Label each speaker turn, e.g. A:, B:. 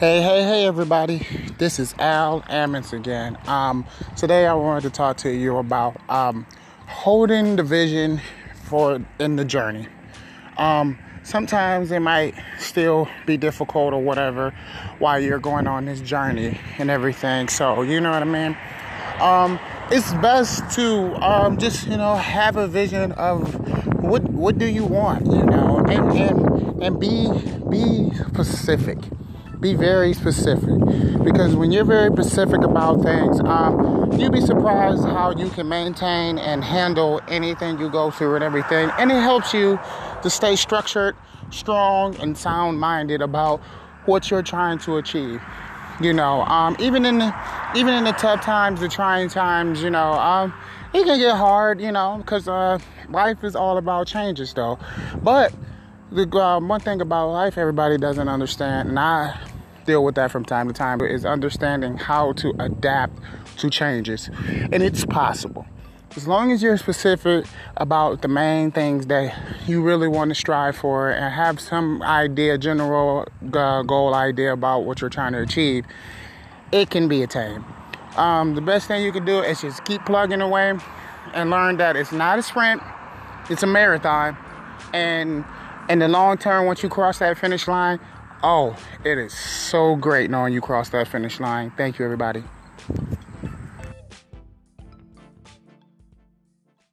A: Hey, hey, hey, everybody. This is Al Ammons again. Um, today I wanted to talk to you about um, holding the vision for in the journey. Um, sometimes it might still be difficult or whatever while you're going on this journey and everything. So, you know what I mean? Um, it's best to um, just, you know, have a vision of what what do you want, you know, and and and be be specific be very specific because when you're very specific about things, um, you'd be surprised how you can maintain and handle anything you go through and everything. And it helps you to stay structured, strong, and sound minded about what you're trying to achieve. You know, um, even in the, even in the tough times, the trying times, you know, um, it can get hard, you know, because uh, life is all about changes, though. But the uh, one thing about life everybody doesn't understand, and I deal with that from time to time, but is understanding how to adapt to changes. And it's possible. As long as you're specific about the main things that you really want to strive for and have some idea, general uh, goal idea about what you're trying to achieve, it can be attained. Um, the best thing you can do is just keep plugging away and learn that it's not a sprint, it's a marathon. And in the long term, once you cross that finish line, Oh, it is so great knowing you crossed that finish line. Thank you, everybody.